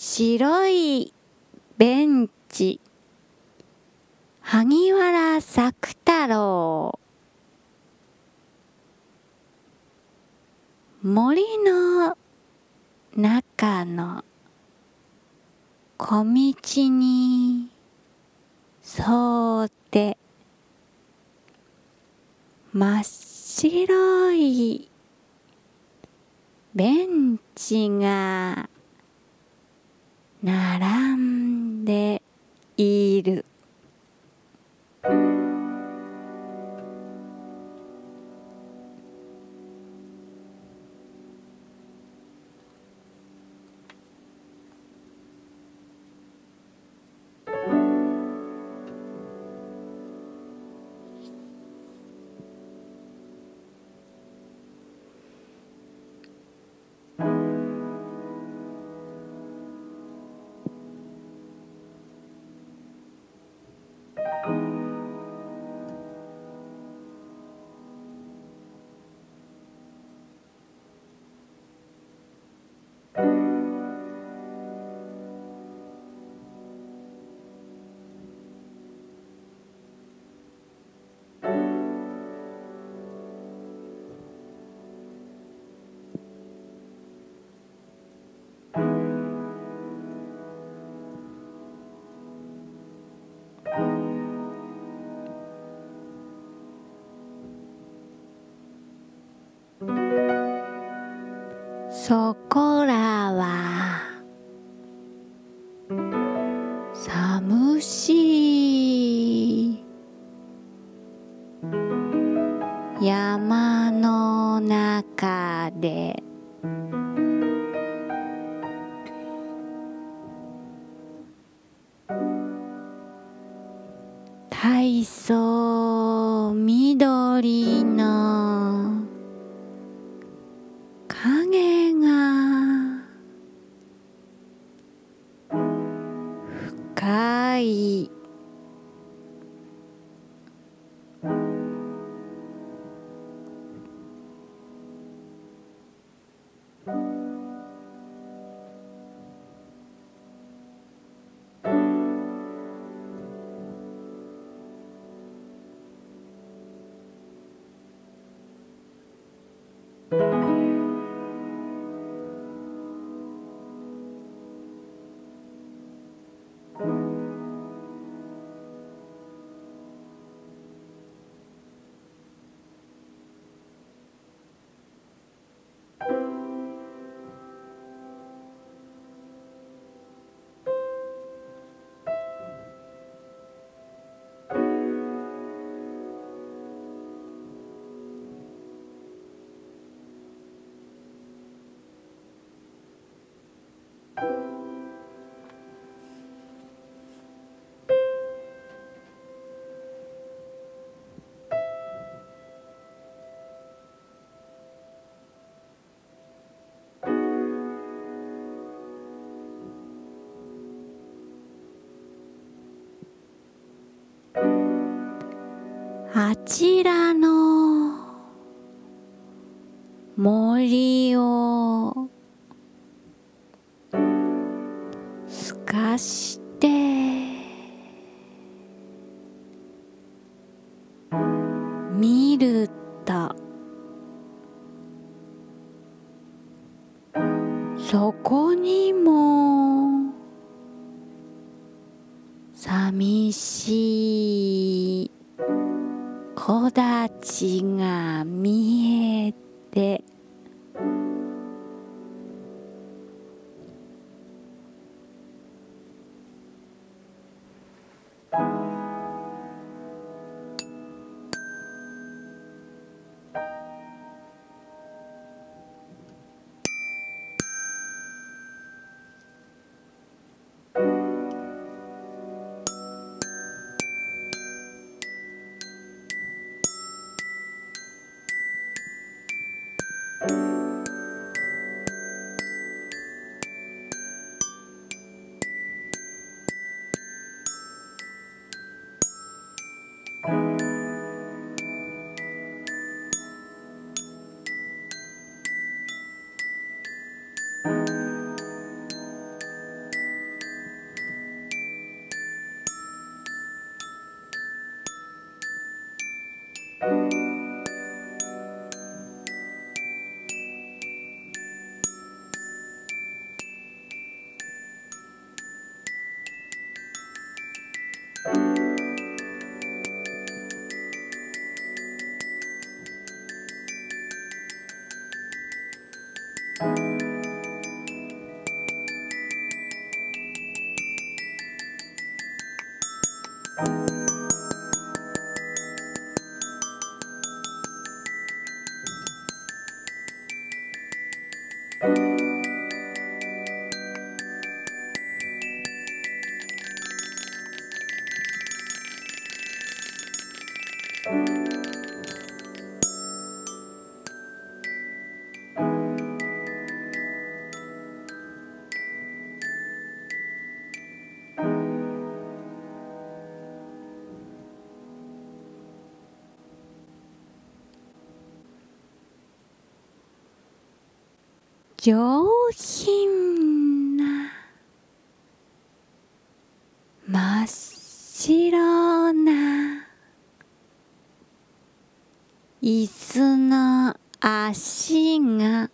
白いベンチ萩原作太郎森の中の小道に沿って真っ白いベンチが並んそこらは寒し。い山の中で大層緑の影。あちらの森を透かして見るとそこにも寂しい木立が見えて 음. 上品な真っ白な椅子の足が